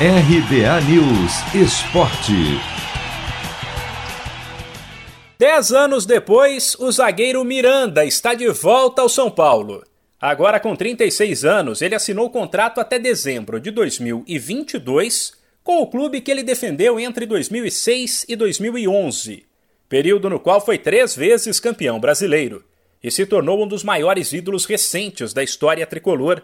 RBA News Esporte. Dez anos depois, o zagueiro Miranda está de volta ao São Paulo. Agora, com 36 anos, ele assinou contrato até dezembro de 2022 com o clube que ele defendeu entre 2006 e 2011, período no qual foi três vezes campeão brasileiro e se tornou um dos maiores ídolos recentes da história tricolor.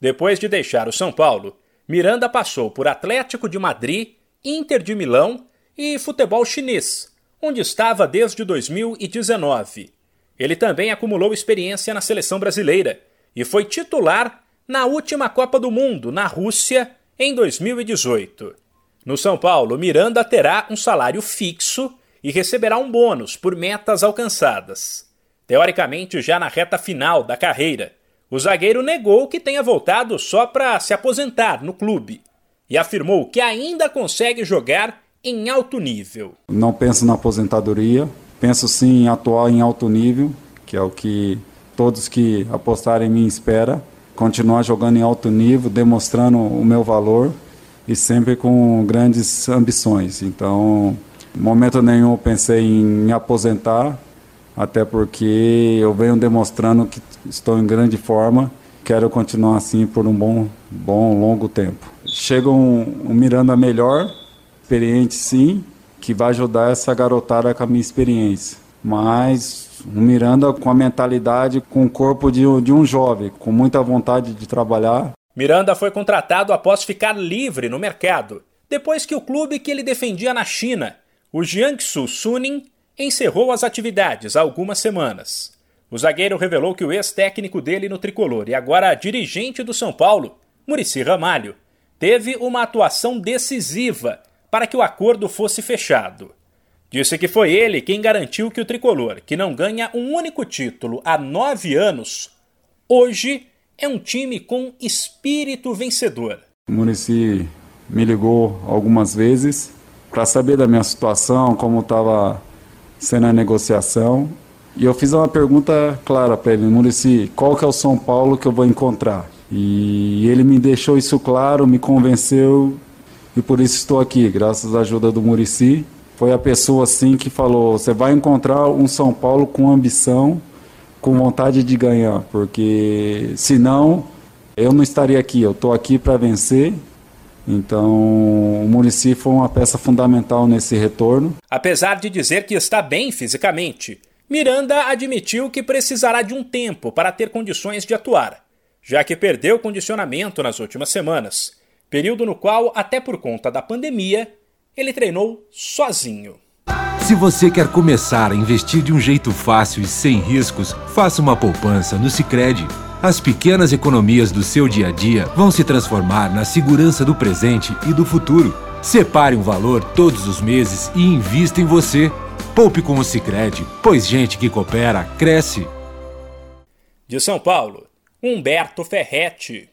Depois de deixar o São Paulo, Miranda passou por Atlético de Madrid, Inter de Milão e futebol chinês, onde estava desde 2019. Ele também acumulou experiência na seleção brasileira e foi titular na última Copa do Mundo, na Rússia, em 2018. No São Paulo, Miranda terá um salário fixo e receberá um bônus por metas alcançadas. Teoricamente, já na reta final da carreira, o zagueiro negou que tenha voltado só para se aposentar no clube e afirmou que ainda consegue jogar em alto nível. Não penso na aposentadoria, penso sim em atuar em alto nível, que é o que todos que apostarem em mim espera continuar jogando em alto nível, demonstrando o meu valor e sempre com grandes ambições. Então, momento nenhum pensei em me aposentar, até porque eu venho demonstrando que estou em grande forma, quero continuar assim por um bom, bom longo tempo. Chega um, um Miranda melhor, experiente sim, que vai ajudar essa garotada com a minha experiência. Mas um Miranda com a mentalidade, com o corpo de, de um jovem, com muita vontade de trabalhar. Miranda foi contratado após ficar livre no mercado, depois que o clube que ele defendia na China, o Jiangsu Suning, encerrou as atividades há algumas semanas. O zagueiro revelou que o ex-técnico dele no tricolor e agora dirigente do São Paulo, Murici Ramalho, teve uma atuação decisiva para que o acordo fosse fechado. Disse que foi ele quem garantiu que o tricolor, que não ganha um único título há nove anos, hoje é um time com espírito vencedor. Murici me ligou algumas vezes para saber da minha situação, como estava sendo a negociação. E eu fiz uma pergunta clara para ele, Murici, qual que é o São Paulo que eu vou encontrar? E ele me deixou isso claro, me convenceu e por isso estou aqui, graças à ajuda do Murici foi a pessoa assim que falou: você vai encontrar um São Paulo com ambição, com vontade de ganhar, porque senão eu não estaria aqui. Eu estou aqui para vencer. Então, o Murici foi uma peça fundamental nesse retorno. Apesar de dizer que está bem fisicamente, Miranda admitiu que precisará de um tempo para ter condições de atuar, já que perdeu condicionamento nas últimas semanas, período no qual, até por conta da pandemia, ele treinou sozinho. Se você quer começar a investir de um jeito fácil e sem riscos, faça uma poupança no Sicredi. As pequenas economias do seu dia a dia vão se transformar na segurança do presente e do futuro. Separe um valor todos os meses e invista em você. Poupe com o Sicredi, pois gente que coopera cresce. De São Paulo, Humberto Ferretti.